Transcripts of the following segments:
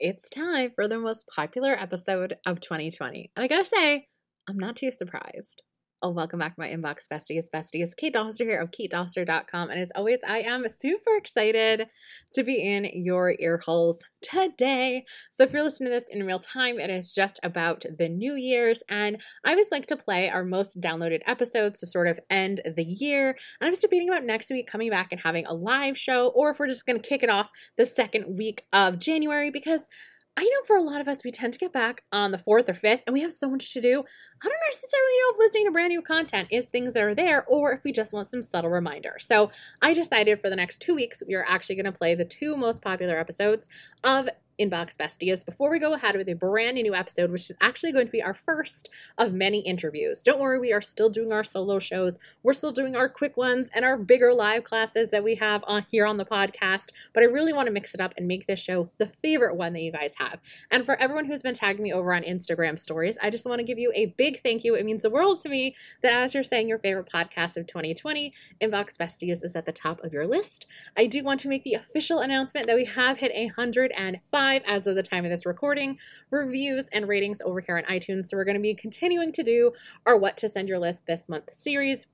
it's time for the most popular episode of 2020. And I gotta say, I'm not too surprised. Oh, welcome back, to my inbox besties. Besties, Kate Doster here of katedoster.com. And as always, I am super excited to be in your ear holes today. So, if you're listening to this in real time, it is just about the New Year's. And I always like to play our most downloaded episodes to sort of end the year. And I was debating about next week coming back and having a live show, or if we're just going to kick it off the second week of January because I know for a lot of us, we tend to get back on the fourth or fifth, and we have so much to do. I don't necessarily know if listening to brand new content is things that are there or if we just want some subtle reminder. So I decided for the next two weeks, we are actually going to play the two most popular episodes of Inbox Besties before we go ahead with a brand new episode, which is actually going to be our first of many interviews. Don't worry, we are still doing our solo shows. We're still doing our quick ones and our bigger live classes that we have on here on the podcast. But I really want to mix it up and make this show the favorite one that you guys have. And for everyone who's been tagging me over on Instagram stories, I just want to give you a big thank you. It means the world to me that as you're saying your favorite podcast of 2020, Inbox Besties is at the top of your list. I do want to make the official announcement that we have hit 105 as of the time of this recording, reviews and ratings over here on iTunes. So we're going to be continuing to do our What to Send Your List this month series.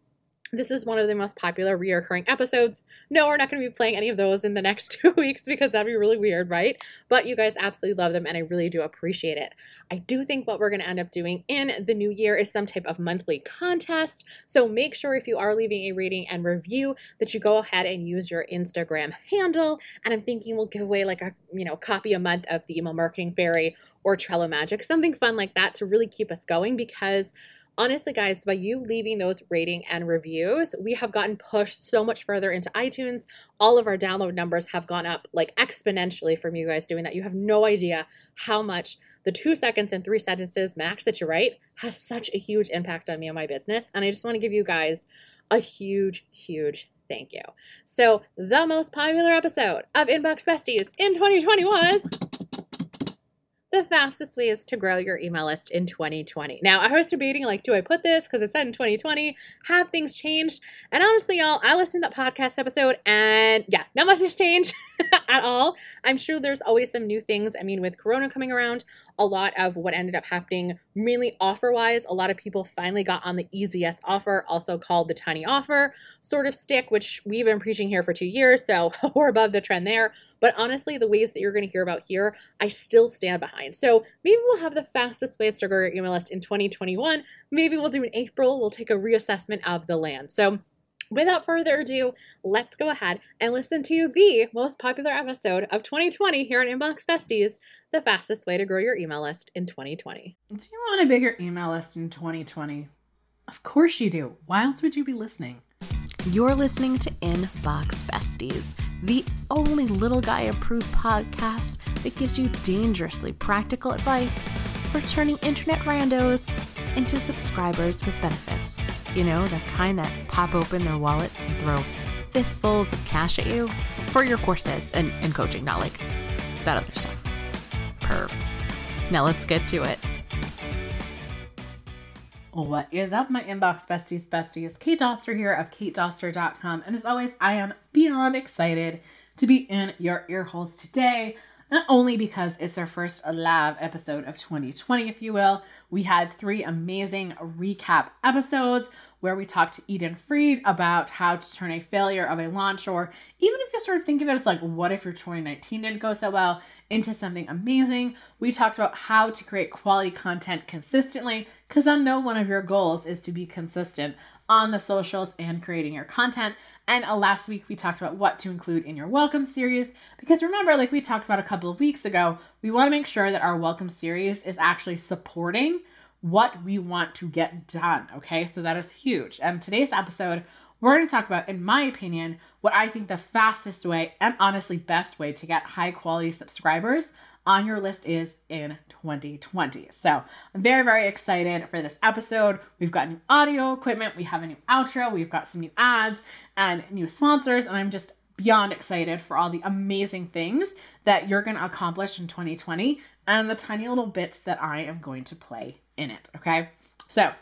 This is one of the most popular reoccurring episodes. No, we're not going to be playing any of those in the next two weeks because that'd be really weird, right? But you guys absolutely love them and I really do appreciate it. I do think what we're going to end up doing in the new year is some type of monthly contest. So make sure if you are leaving a rating and review that you go ahead and use your Instagram handle. And I'm thinking we'll give away like a, you know, copy a month of the email marketing fairy or Trello Magic, something fun like that to really keep us going because honestly, guys, by you leaving those rating and reviews, we have gotten pushed so much further into iTunes. All of our download numbers have gone up like exponentially from you guys doing that. You have no idea how much the two seconds and three sentences max that you write has such a huge impact on me and my business. And I just want to give you guys a huge, huge thank you. So, the most popular episode of Inbox Besties in 2020 was the fastest ways to grow your email list in 2020. Now, I was debating like, do I put this because it said in 2020? Have things changed? And honestly, y'all, I listened to that podcast episode and yeah, not much has changed at all. I'm sure there's always some new things. I mean, with Corona coming around, a lot of what ended up happening really offer wise, a lot of people finally got on the easiest offer, also called the tiny offer sort of stick, which we've been preaching here for two years. So we're above the trend there. But honestly, the ways that you're going to hear about here, I still stand behind. So maybe we'll have the fastest ways to grow your email list in 2021. Maybe we'll do in April. We'll take a reassessment of the land. So without further ado, let's go ahead and listen to the most popular episode of 2020 here on Inbox Besties the fastest way to grow your email list in 2020. Do you want a bigger email list in 2020? Of course you do. Why else would you be listening? You're listening to Inbox Besties, the only little guy approved podcast that gives you dangerously practical advice for turning internet randos into subscribers with benefits. You know, the kind that pop open their wallets and throw fistfuls of cash at you for your courses and, and coaching, not like that other stuff. Perv. Now let's get to it. What is up, my inbox besties, besties? Kate Doster here of katedoster.com. And as always, I am beyond excited to be in your ear holes today not only because it's our first live episode of 2020, if you will. We had three amazing recap episodes where we talked to Eden Freed about how to turn a failure of a launch, or even if you sort of think of it as like, what if your 2019 didn't go so well, into something amazing. We talked about how to create quality content consistently, because I know one of your goals is to be consistent on the socials and creating your content. And uh, last week we talked about what to include in your welcome series because remember, like we talked about a couple of weeks ago, we want to make sure that our welcome series is actually supporting what we want to get done. Okay, so that is huge. And today's episode, we're going to talk about, in my opinion, what I think the fastest way and honestly best way to get high quality subscribers on your list is in 2020. So I'm very, very excited for this episode. We've got new audio equipment, we have a new outro, we've got some new ads and new sponsors, and I'm just beyond excited for all the amazing things that you're going to accomplish in 2020 and the tiny little bits that I am going to play in it. Okay. So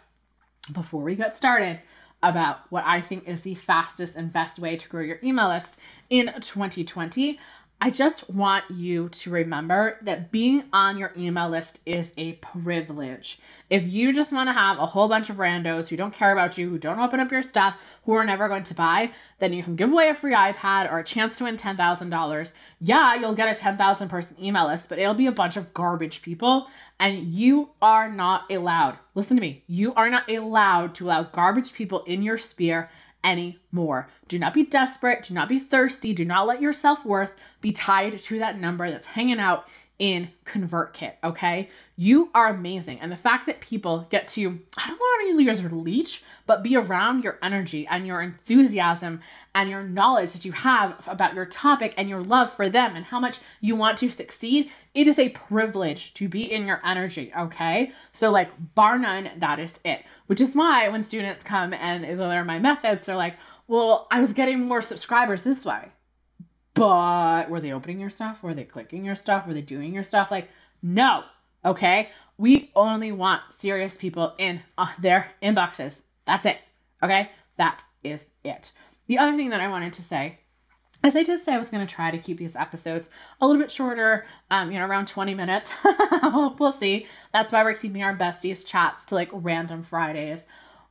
before we get started, about what I think is the fastest and best way to grow your email list in 2020. I just want you to remember that being on your email list is a privilege. If you just want to have a whole bunch of randos who don't care about you, who don't open up your stuff, who are never going to buy, then you can give away a free iPad or a chance to win $10,000. Yeah, you'll get a 10,000 person email list, but it'll be a bunch of garbage people. And you are not allowed, listen to me, you are not allowed to allow garbage people in your sphere anymore. Do not be desperate. Do not be thirsty. Do not let your self worth be tied to that number that's hanging out in ConvertKit, okay? You are amazing. And the fact that people get to, I don't want to use your leech, but be around your energy and your enthusiasm and your knowledge that you have about your topic and your love for them and how much you want to succeed, it is a privilege to be in your energy, okay? So, like, bar none, that is it. Which is why when students come and they learn my methods, they're like, well, I was getting more subscribers this way. But were they opening your stuff? Were they clicking your stuff? Were they doing your stuff? Like, no, okay? We only want serious people in uh, their inboxes. That's it, okay? That is it. The other thing that I wanted to say as I did say, I was going to try to keep these episodes a little bit shorter, um, you know, around 20 minutes. we'll see. That's why we're keeping our besties chats to like random Fridays.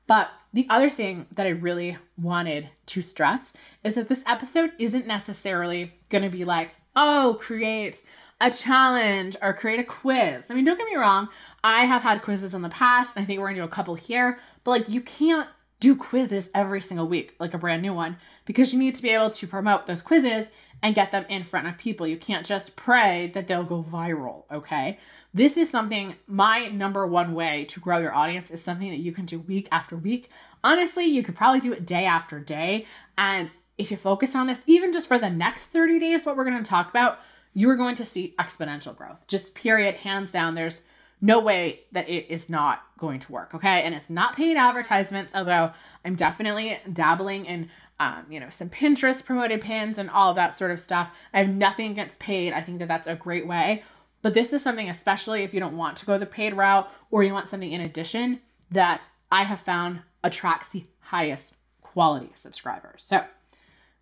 But the other thing that I really wanted to stress is that this episode isn't necessarily going to be like, oh, create a challenge or create a quiz. I mean, don't get me wrong, I have had quizzes in the past, and I think we're going to do a couple here, but like, you can't do quizzes every single week, like a brand new one, because you need to be able to promote those quizzes and get them in front of people. You can't just pray that they'll go viral, okay? This is something, my number one way to grow your audience is something that you can do week after week. Honestly, you could probably do it day after day. And if you focus on this, even just for the next 30 days, what we're going to talk about, you're going to see exponential growth. Just period, hands down. There's no way that it is not going to work. Okay. And it's not paid advertisements, although I'm definitely dabbling in, um, you know, some Pinterest promoted pins and all that sort of stuff. I have nothing against paid. I think that that's a great way. But this is something, especially if you don't want to go the paid route or you want something in addition, that I have found attracts the highest quality subscribers. So,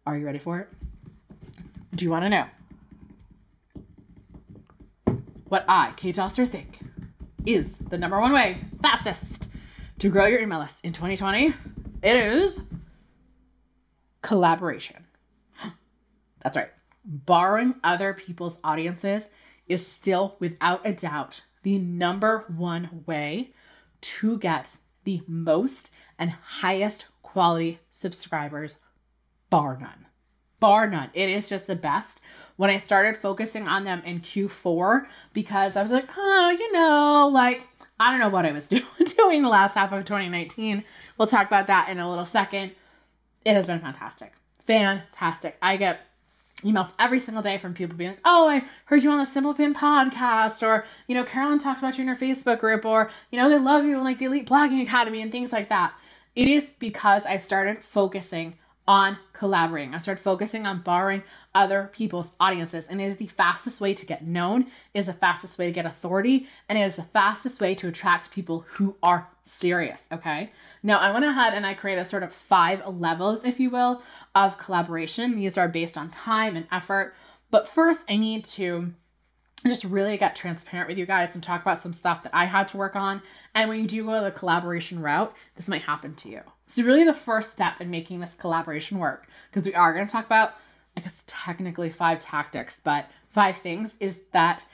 are you ready for it? Do you want to know what I, Kate Doster, think is the number one way fastest to grow your email list in 2020? It is collaboration. That's right. Borrowing other people's audiences is still, without a doubt, the number one way to get the most and highest quality subscribers, bar none. Bar none. It is just the best. When I started focusing on them in Q4, because I was like, oh, you know, like, I don't know what I was doing, doing the last half of 2019. We'll talk about that in a little second. It has been fantastic. Fantastic. I get emails every single day from people being like, oh, I heard you on the Simple Pin podcast, or, you know, Carolyn talked about you in her Facebook group, or, you know, they love you in like the Elite Blogging Academy and things like that. It is because I started focusing on collaborating. I started focusing on borrowing other people's audiences. And it is the fastest way to get known, it is the fastest way to get authority, and it is the fastest way to attract people who are serious. Okay. Now I went ahead and I created sort of five levels, if you will, of collaboration. These are based on time and effort. But first, I need to just really get transparent with you guys and talk about some stuff that I had to work on. And when you do go the collaboration route, this might happen to you. So, really, the first step in making this collaboration work, because we are going to talk about, I guess, technically five tactics, but five things is that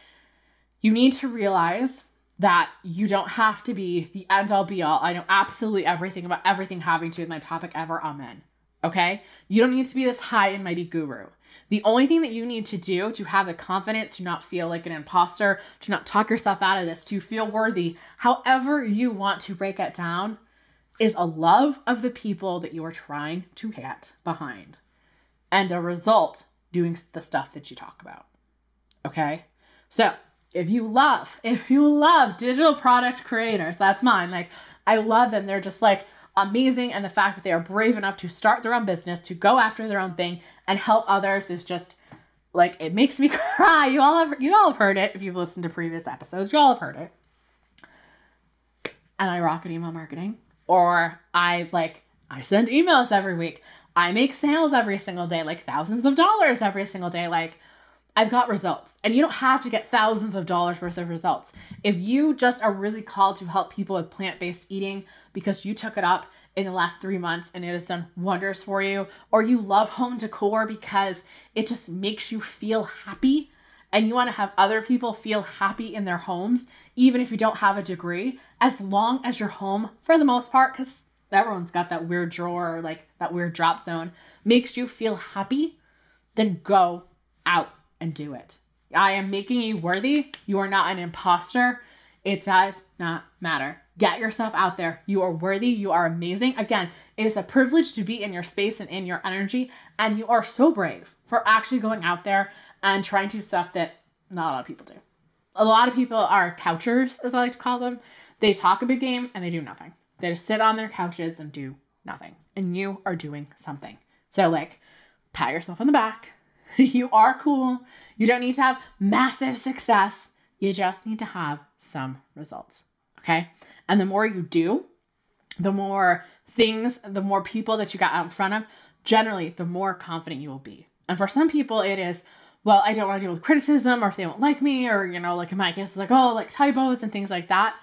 you need to realize that you don't have to be the end all be all. I know absolutely everything about everything having to with my topic ever. Amen. Okay? You don't need to be this high and mighty guru. The only thing that you need to do to have the confidence to not feel like an imposter, to not talk yourself out of this, to feel worthy, however you want to break it down, is a love of the people that you are trying to get behind. And a result, doing the stuff that you talk about. Okay? So, if you love, if you love digital product creators, that's mine. Like, I love them. They're just like, amazing and the fact that they are brave enough to start their own business to go after their own thing and help others is just like it makes me cry. You all have you all have heard it. If you've listened to previous episodes you all have heard it. And i rock at email marketing or i like i send emails every week. I make sales every single day like thousands of dollars every single day. Like I've got results. And you don't have to get thousands of dollars worth of results. If you just are really called to help people with plant based eating because you took it up in the last three months and it has done wonders for you, or you love home decor because it just makes you feel happy and you want to have other people feel happy in their homes, even if you don't have a degree, as long as your home, for the most part, because everyone's got that weird drawer, or like that weird drop zone, makes you feel happy, then go out and do it. I am making you worthy. You are not an imposter. It does not matter. Get yourself out there. You are worthy. You are amazing. Again, it is a privilege to be in your space and in your energy. And you are so brave for actually going out there and trying to stuff that not a lot of people do. A lot of people are couchers, as I like to call them. They talk a big game and they do nothing. They just sit on their couches and do nothing. And you are doing something. So, like, pat yourself on the back. you are cool. You don't need to have massive success. You just need to have some results. Okay. And the more you do, the more things, the more people that you got out in front of, generally, the more confident you will be. And for some people, it is, well, I don't want to deal with criticism or if they don't like me, or, you know, like in my case, it's like, oh, like typos and things like that.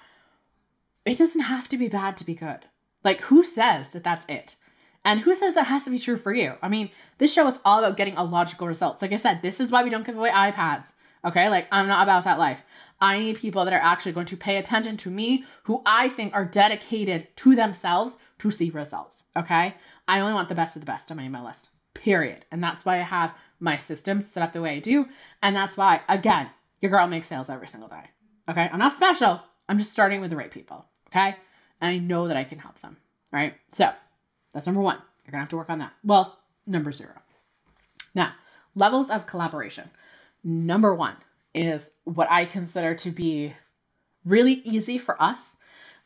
It doesn't have to be bad to be good. Like, who says that that's it? And who says that has to be true for you? I mean, this show is all about getting a logical results. Like I said, this is why we don't give away iPads. Okay? Like, I'm not about that life. I need people that are actually going to pay attention to me, who I think are dedicated to themselves to see results. Okay? I only want the best of the best on my email list, period. And that's why I have my system set up the way I do. And that's why, again, your girl makes sales every single day. Okay? I'm not special. I'm just starting with the right people. Okay? And I know that I can help them. Right? So, that's number one. You're going to have to work on that. Well, number zero. Now, levels of collaboration. Number one is what I consider to be really easy for us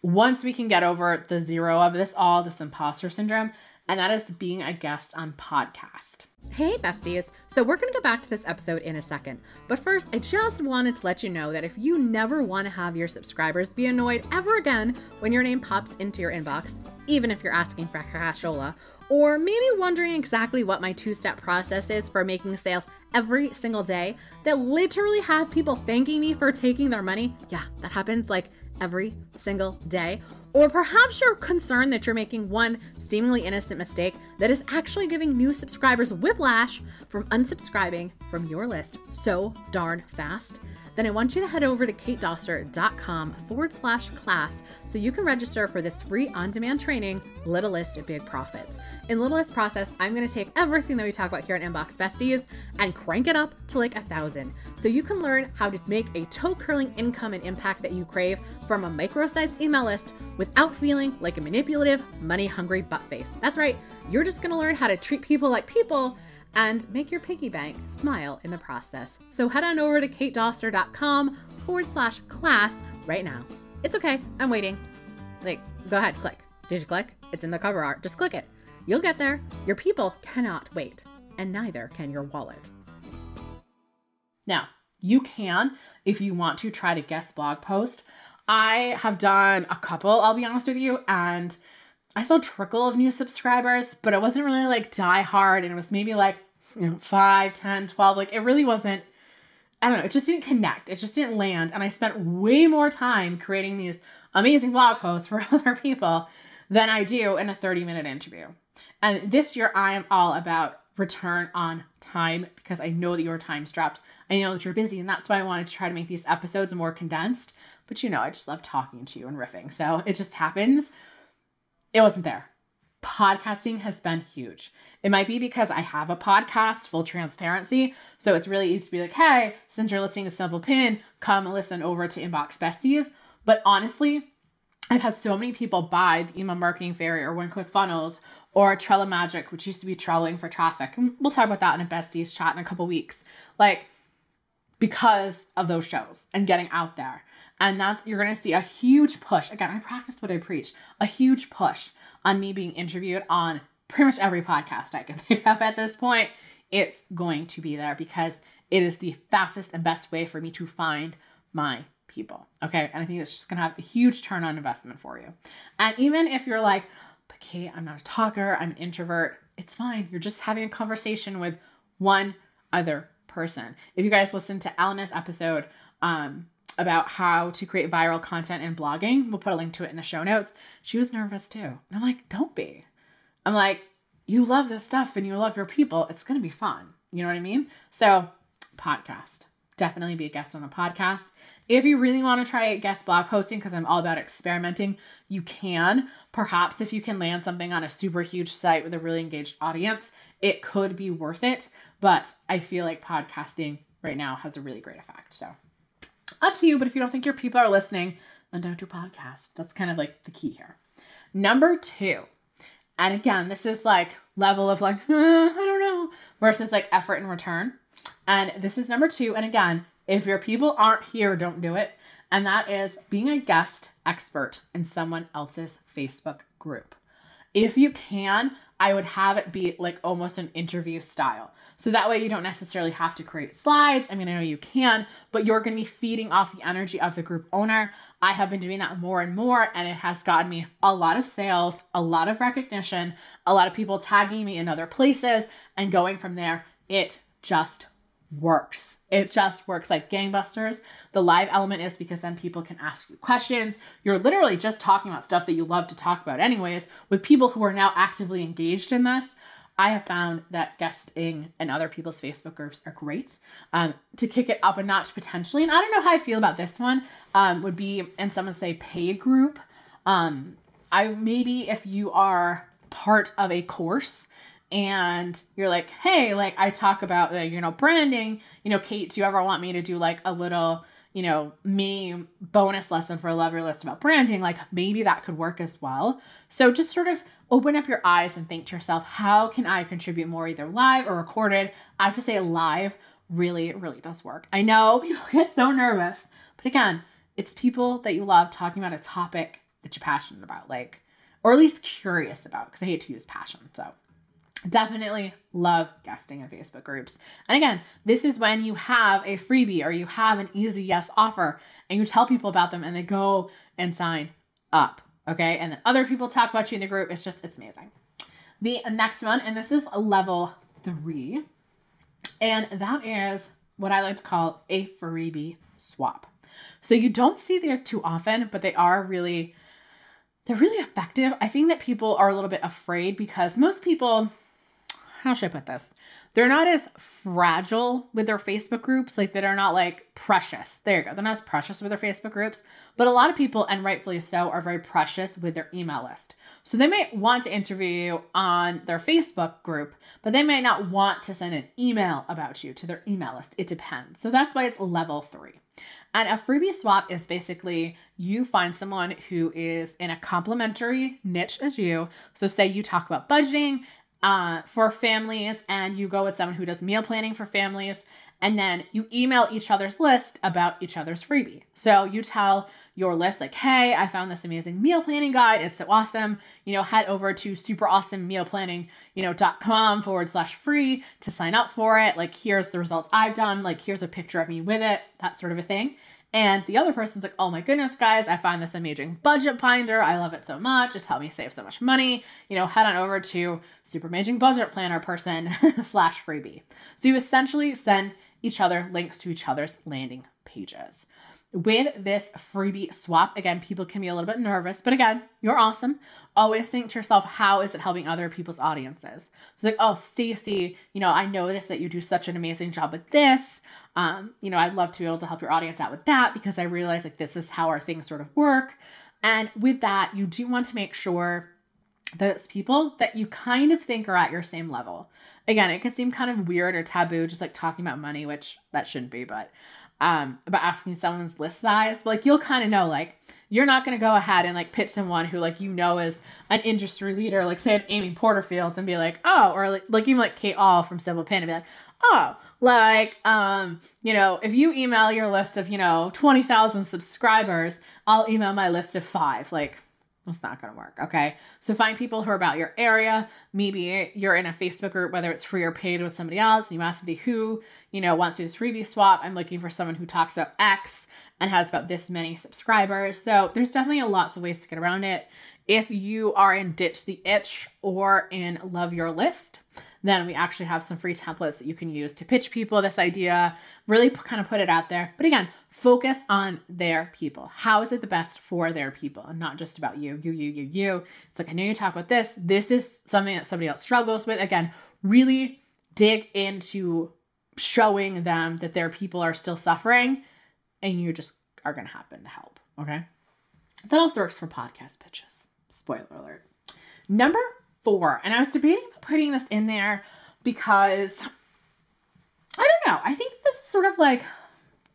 once we can get over the zero of this all, this imposter syndrome, and that is being a guest on podcast. Hey, besties. So, we're going to go back to this episode in a second. But first, I just wanted to let you know that if you never want to have your subscribers be annoyed ever again when your name pops into your inbox, even if you're asking for cashola, or maybe wondering exactly what my two step process is for making sales every single day that literally have people thanking me for taking their money, yeah, that happens like every single day. Or perhaps you're concerned that you're making one seemingly innocent mistake that is actually giving new subscribers whiplash from unsubscribing from your list so darn fast then I want you to head over to katedoster.com forward slash class so you can register for this free on demand training, Little List Big Profits. In Littlest Process, I'm going to take everything that we talk about here on Inbox Besties and crank it up to like a thousand so you can learn how to make a toe curling income and impact that you crave from a micro sized email list without feeling like a manipulative, money hungry butt face. That's right, you're just going to learn how to treat people like people and make your piggy bank smile in the process. So head on over to katedoster.com forward slash class right now. It's okay, I'm waiting. Like, go ahead, click. Did you click? It's in the cover art. Just click it. You'll get there. Your people cannot wait, and neither can your wallet. Now, you can, if you want to, try to guest blog post. I have done a couple, I'll be honest with you, and I saw trickle of new subscribers, but it wasn't really like die hard, and it was maybe like you know, 5, 10, 12. Like it really wasn't, I don't know, it just didn't connect. It just didn't land. And I spent way more time creating these amazing blog posts for other people than I do in a 30 minute interview. And this year, I am all about return on time because I know that your time's dropped. I know that you're busy, and that's why I wanted to try to make these episodes more condensed. But you know, I just love talking to you and riffing. So it just happens. It wasn't there. Podcasting has been huge. It might be because I have a podcast, full transparency. So it's really easy to be like, hey, since you're listening to Simple Pin, come listen over to Inbox Besties. But honestly, I've had so many people buy the email marketing fairy or one click funnels or Trello Magic, which used to be trelling for traffic. And we'll talk about that in a besties chat in a couple weeks. Like, because of those shows and getting out there. And that's, you're to see a huge push. Again, I practice what I preach, a huge push on me being interviewed on pretty much every podcast I can think of at this point, it's going to be there because it is the fastest and best way for me to find my people. Okay. And I think it's just going to have a huge turn on investment for you. And even if you're like, but Kate, I'm not a talker, I'm an introvert, it's fine. You're just having a conversation with one other person. If you guys listen to Elena's episode um, about how to create viral content in blogging, we'll put a link to it in the show notes. She was nervous too. And I'm like, don't be. I'm like, you love this stuff and you love your people. It's going to be fun. You know what I mean? So, podcast. Definitely be a guest on a podcast. If you really want to try guest blog posting, because I'm all about experimenting, you can. Perhaps if you can land something on a super huge site with a really engaged audience, it could be worth it. But I feel like podcasting right now has a really great effect. So up to you. But if you don't think your people are listening, then don't do podcast. That's kind of like the key here. Number two, and again, this is like level of like, uh, I don't know, versus like effort and return. And this is number two. And again, if your people aren't here, don't do it. And that is being a guest expert in someone else's Facebook group. If you can, I would have it be like almost an interview style. So that way you don't necessarily have to create slides. I mean, I know you can, but you're going to be feeding off the energy of the group owner. I have been doing that more and more, and it has gotten me a lot of sales, a lot of recognition, a lot of people tagging me in other places, and going from there. It just works. It just works like gangbusters. The live element is because then people can ask you questions. You're literally just talking about stuff that you love to talk about, anyways, with people who are now actively engaged in this. I have found that guesting and other people's Facebook groups are great. Um, to kick it up a notch potentially, and I don't know how I feel about this one, um, would be in someone's say paid group. Um, I maybe if you are part of a course and you're like, hey, like I talk about you know, branding, you know, Kate, do you ever want me to do like a little, you know, me bonus lesson for a Love Your List about branding? Like maybe that could work as well. So just sort of open up your eyes and think to yourself, how can I contribute more, either live or recorded? I have to say live really, really does work. I know people get so nervous, but again, it's people that you love talking about a topic that you're passionate about, like, or at least curious about, because I hate to use passion. So definitely love guesting in Facebook groups. And again, this is when you have a freebie or you have an easy yes offer and you tell people about them and they go and sign up. Okay. And then other people talk about you in the group. It's just, it's amazing. The next one, and this is level three, and that is what I like to call a freebie swap. So you don't see these too often, but they are really they're really effective. I think that people are a little bit afraid because most people how should I put this? They're not as fragile with their Facebook groups. Like, they're not like precious. There you go. They're not as precious with their Facebook groups. But a lot of people, and rightfully so, are very precious with their email list. So they might want to interview on their Facebook group, but they might not want to send an email about you to their email list. It depends. So that's why it's level three. And a freebie swap is basically you find someone who is in a complementary niche as you. So, say you talk about budgeting uh, for families and you go with someone who does meal planning for families and then you email each other's list about each other's freebie. So you tell your list like, "Hey, I found this amazing meal planning guide. It's so awesome. You know, head over to super awesome meal planning, you know, dot com forward slash free to sign up for it. Like, here's the results I've done. Like, here's a picture of me with it. That sort of a thing." And the other person's like, oh my goodness, guys, I find this amazing budget binder. I love it so much. It's helped me save so much money. You know, head on over to super amazing budget planner person slash freebie. So you essentially send each other links to each other's landing pages. With this freebie swap, again, people can be a little bit nervous, but again, you're awesome. Always think to yourself, how is it helping other people's audiences? So, like, oh, Stacy, you know, I noticed that you do such an amazing job with this. Um, you know, I'd love to be able to help your audience out with that because I realize like this is how our things sort of work. And with that, you do want to make sure that it's people that you kind of think are at your same level. Again, it can seem kind of weird or taboo, just like talking about money, which that shouldn't be, but um, about asking someone's list size. But like you'll kind of know, like, you're not gonna go ahead and like pitch someone who like you know is an industry leader, like say Amy Porterfield, and be like, oh, or like, like even like Kate Ahl from Simple Pin and be like, oh, like, um, you know, if you email your list of, you know, 20,000 subscribers, I'll email my list of five. Like, it's not going to work. Okay. So find people who are about your area. Maybe you're in a Facebook group, whether it's free or paid with somebody else. And you ask somebody who, you know, wants to do this freebie swap. I'm looking for someone who talks about X and has about this many subscribers. So there's definitely lots of ways to get around it. If you are in Ditch the Itch or in Love Your List, then we actually have some free templates that you can use to pitch people this idea, really p- kind of put it out there. But again, focus on their people. How is it the best for their people and not just about you, you, you, you, you. It's like, I know you talk about this. This is something that somebody else struggles with. Again, really dig into showing them that their people are still suffering and you just are going to happen to help. Okay. That also works for podcast pitches. Spoiler alert. Number four, and I was debating putting this in there because I don't know. I think this is sort of like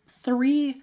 three,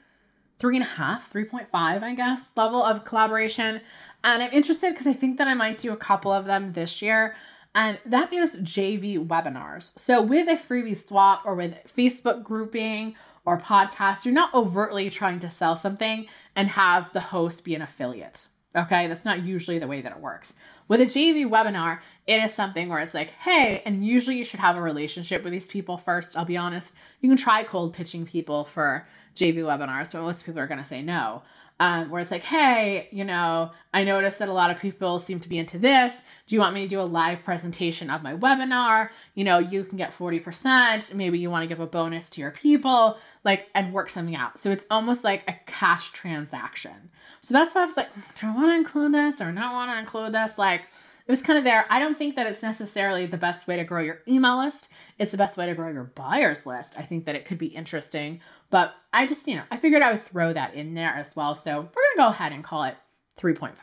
three and a half, 3.5, I guess, level of collaboration. And I'm interested because I think that I might do a couple of them this year. And that is JV webinars. So with a freebie swap or with Facebook grouping or podcast, you're not overtly trying to sell something and have the host be an affiliate. Okay, that's not usually the way that it works. With a JV webinar, it is something where it's like, hey, and usually you should have a relationship with these people first. I'll be honest. You can try cold pitching people for JV webinars, but most people are going to say no. Um, where it's like, hey, you know, I noticed that a lot of people seem to be into this. Do you want me to do a live presentation of my webinar? You know, you can get 40%. Maybe you want to give a bonus to your people, like, and work something out. So it's almost like a cash transaction. So that's why I was like, do I want to include this or not want to include this? Like, it was kind of there. I don't think that it's necessarily the best way to grow your email list. It's the best way to grow your buyers list. I think that it could be interesting, but I just, you know, I figured I would throw that in there as well. So we're going to go ahead and call it 3.5.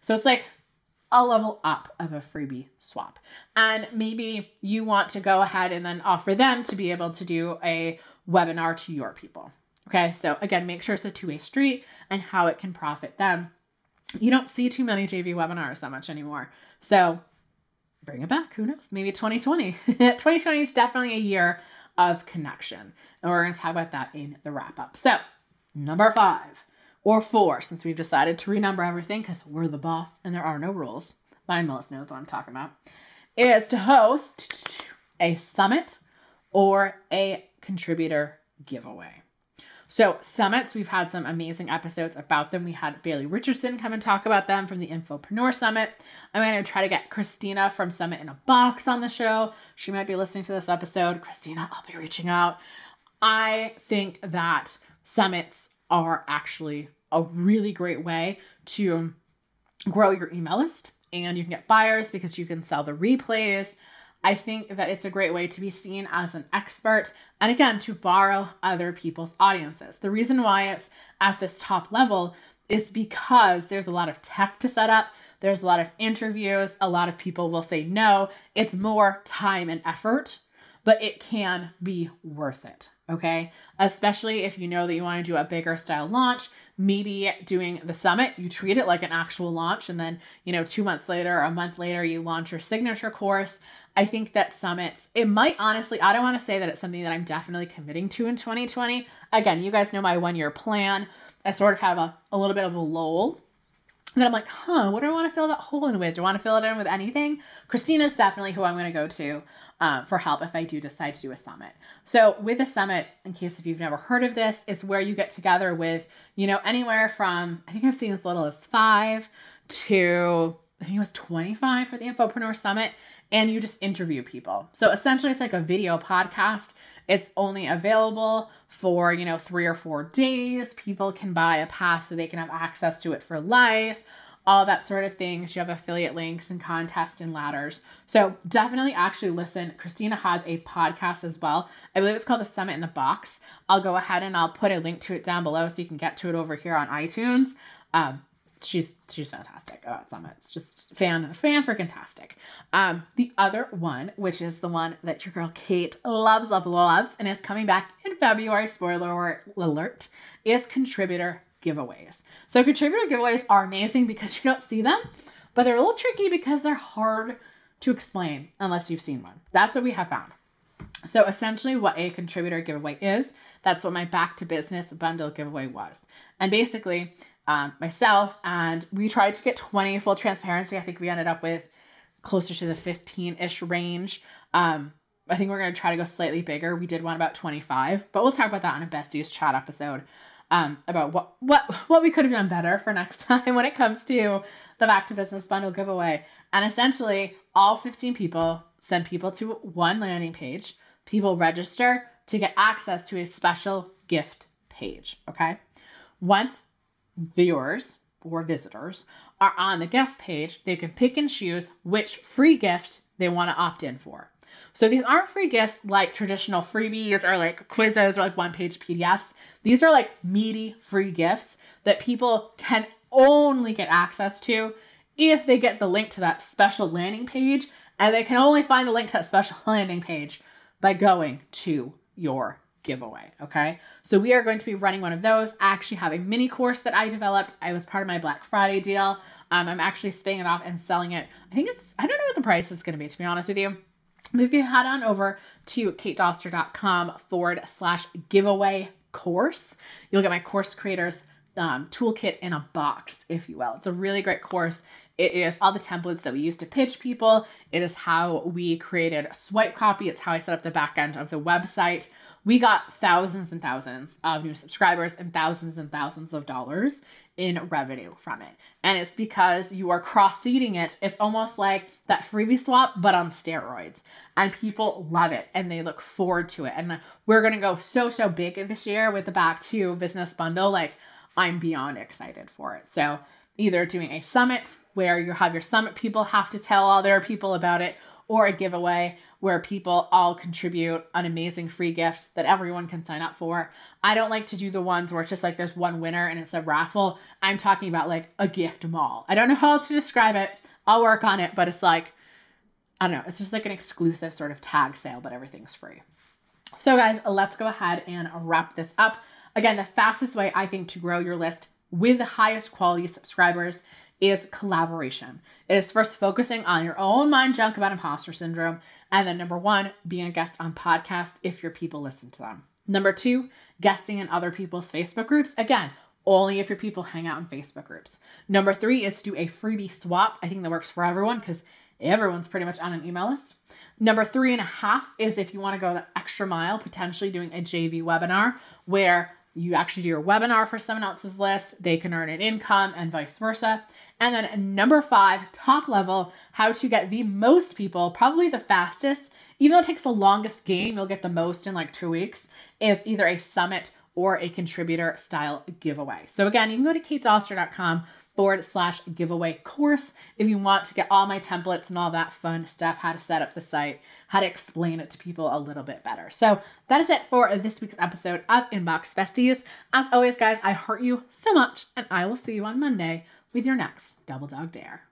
So it's like a level up of a freebie swap. And maybe you want to go ahead and then offer them to be able to do a webinar to your people. Okay, so again, make sure it's a two way street and how it can profit them. You don't see too many JV webinars that much anymore. So bring it back. Who knows? Maybe 2020. 2020 is definitely a year of connection. And we're going to talk about that in the wrap up. So, number five or four, since we've decided to renumber everything because we're the boss and there are no rules. My Melissa knows what I'm talking about. Is to host a summit or a contributor giveaway. So, summits, we've had some amazing episodes about them. We had Bailey Richardson come and talk about them from the Infopreneur Summit. I'm going to try to get Christina from Summit in a Box on the show. She might be listening to this episode. Christina, I'll be reaching out. I think that summits are actually a really great way to grow your email list and you can get buyers because you can sell the replays I think that it's a great way to be seen as an expert and again to borrow other people's audiences. The reason why it's at this top level is because there's a lot of tech to set up, there's a lot of interviews, a lot of people will say no. It's more time and effort, but it can be worth it. Okay. Especially if you know that you want to do a bigger style launch, maybe doing the summit, you treat it like an actual launch. And then, you know, two months later, or a month later, you launch your signature course. I think that summits, it might honestly, I don't want to say that it's something that I'm definitely committing to in 2020. Again, you guys know my one year plan. I sort of have a, a little bit of a lull. Then I'm like, huh, what do I want to fill that hole in with? Do I want to fill it in with anything? Christina's definitely who I'm going to go to uh, for help if I do decide to do a summit. So, with a summit, in case if you've never heard of this, it's where you get together with, you know, anywhere from, I think I've seen as little as five to, I think it was 25 for the Infopreneur Summit and you just interview people. So essentially, it's like a video podcast. It's only available for, you know, three or four days. People can buy a pass so they can have access to it for life, all that sort of things. You have affiliate links and contests and ladders. So definitely actually listen. Christina has a podcast as well. I believe it's called The Summit in the Box. I'll go ahead and I'll put a link to it down below so you can get to it over here on iTunes. Um, she's she's fantastic. About summits just fan fan freaking tastic um the other one which is the one that your girl kate loves loves loves and is coming back in february spoiler alert is contributor giveaways. So contributor giveaways are amazing because you don't see them but they're a little tricky because they're hard to explain unless you've seen one. That's what we have found. So essentially what a contributor giveaway is that's what my back to business bundle giveaway was. And basically um, myself, and we tried to get 20 full transparency. I think we ended up with closer to the 15 ish range. Um, I think we're going to try to go slightly bigger. We did one about 25, but we'll talk about that on a besties chat episode um, about what what what we could have done better for next time when it comes to the back to business bundle giveaway. And essentially, all 15 people send people to one landing page. People register to get access to a special gift page. Okay. Once viewers or visitors are on the guest page, they can pick and choose which free gift they want to opt in for. So these aren't free gifts like traditional freebies or like quizzes or like one page PDFs. These are like meaty free gifts that people can only get access to if they get the link to that special landing page. And they can only find the link to that special landing page by going to your giveaway. Okay. So we are going to be running one of those. I actually have a mini course that I developed. I was part of my Black Friday deal. Um, I'm actually spinning it off and selling it. I think it's, I don't know what the price is going to be, to be honest with you. If you head on over to katedoster.com forward slash giveaway course, you'll get my course creators um, toolkit in a box, if you will. It's a really great course. It is all the templates that we use to pitch people. It is how we created swipe copy. It's how I set up the back end of the website we got thousands and thousands of new subscribers and thousands and thousands of dollars in revenue from it. And it's because you are cross seeding it. It's almost like that freebie swap, but on steroids. And people love it and they look forward to it. And we're going to go so, so big this year with the back to business bundle. Like, I'm beyond excited for it. So, either doing a summit where you have your summit people have to tell all their people about it, or a giveaway where people all contribute an amazing free gift that everyone can sign up for. I don't like to do the ones where it's just like there's one winner and it's a raffle. I'm talking about like a gift mall. I don't know how else to describe it. I'll work on it, but it's like, I don't know, it's just like an exclusive sort of tag sale, but everything's free. So, guys, let's go ahead and wrap this up. Again, the fastest way I think to grow your list with the highest quality subscribers is collaboration. It is first focusing on your own mind junk about imposter syndrome. And then number one, being a guest on podcast if your people listen to them. Number two, guesting in other people's Facebook groups. Again, only if your people hang out in Facebook groups. Number three is to do a freebie swap. I think that works for everyone because everyone's pretty much on an email list. Number three and a half is if you want to go the extra mile, potentially doing a JV webinar where you actually do your webinar for someone else's list, they can earn an income and vice versa. And then number five, top level, how to get the most people, probably the fastest, even though it takes the longest game, you'll get the most in like two weeks, is either a summit or a contributor style giveaway. So again, you can go to katedoster.com forward slash giveaway course if you want to get all my templates and all that fun stuff, how to set up the site, how to explain it to people a little bit better. So that is it for this week's episode of Inbox Besties. As always, guys, I heart you so much, and I will see you on Monday with your next Double Dog Dare.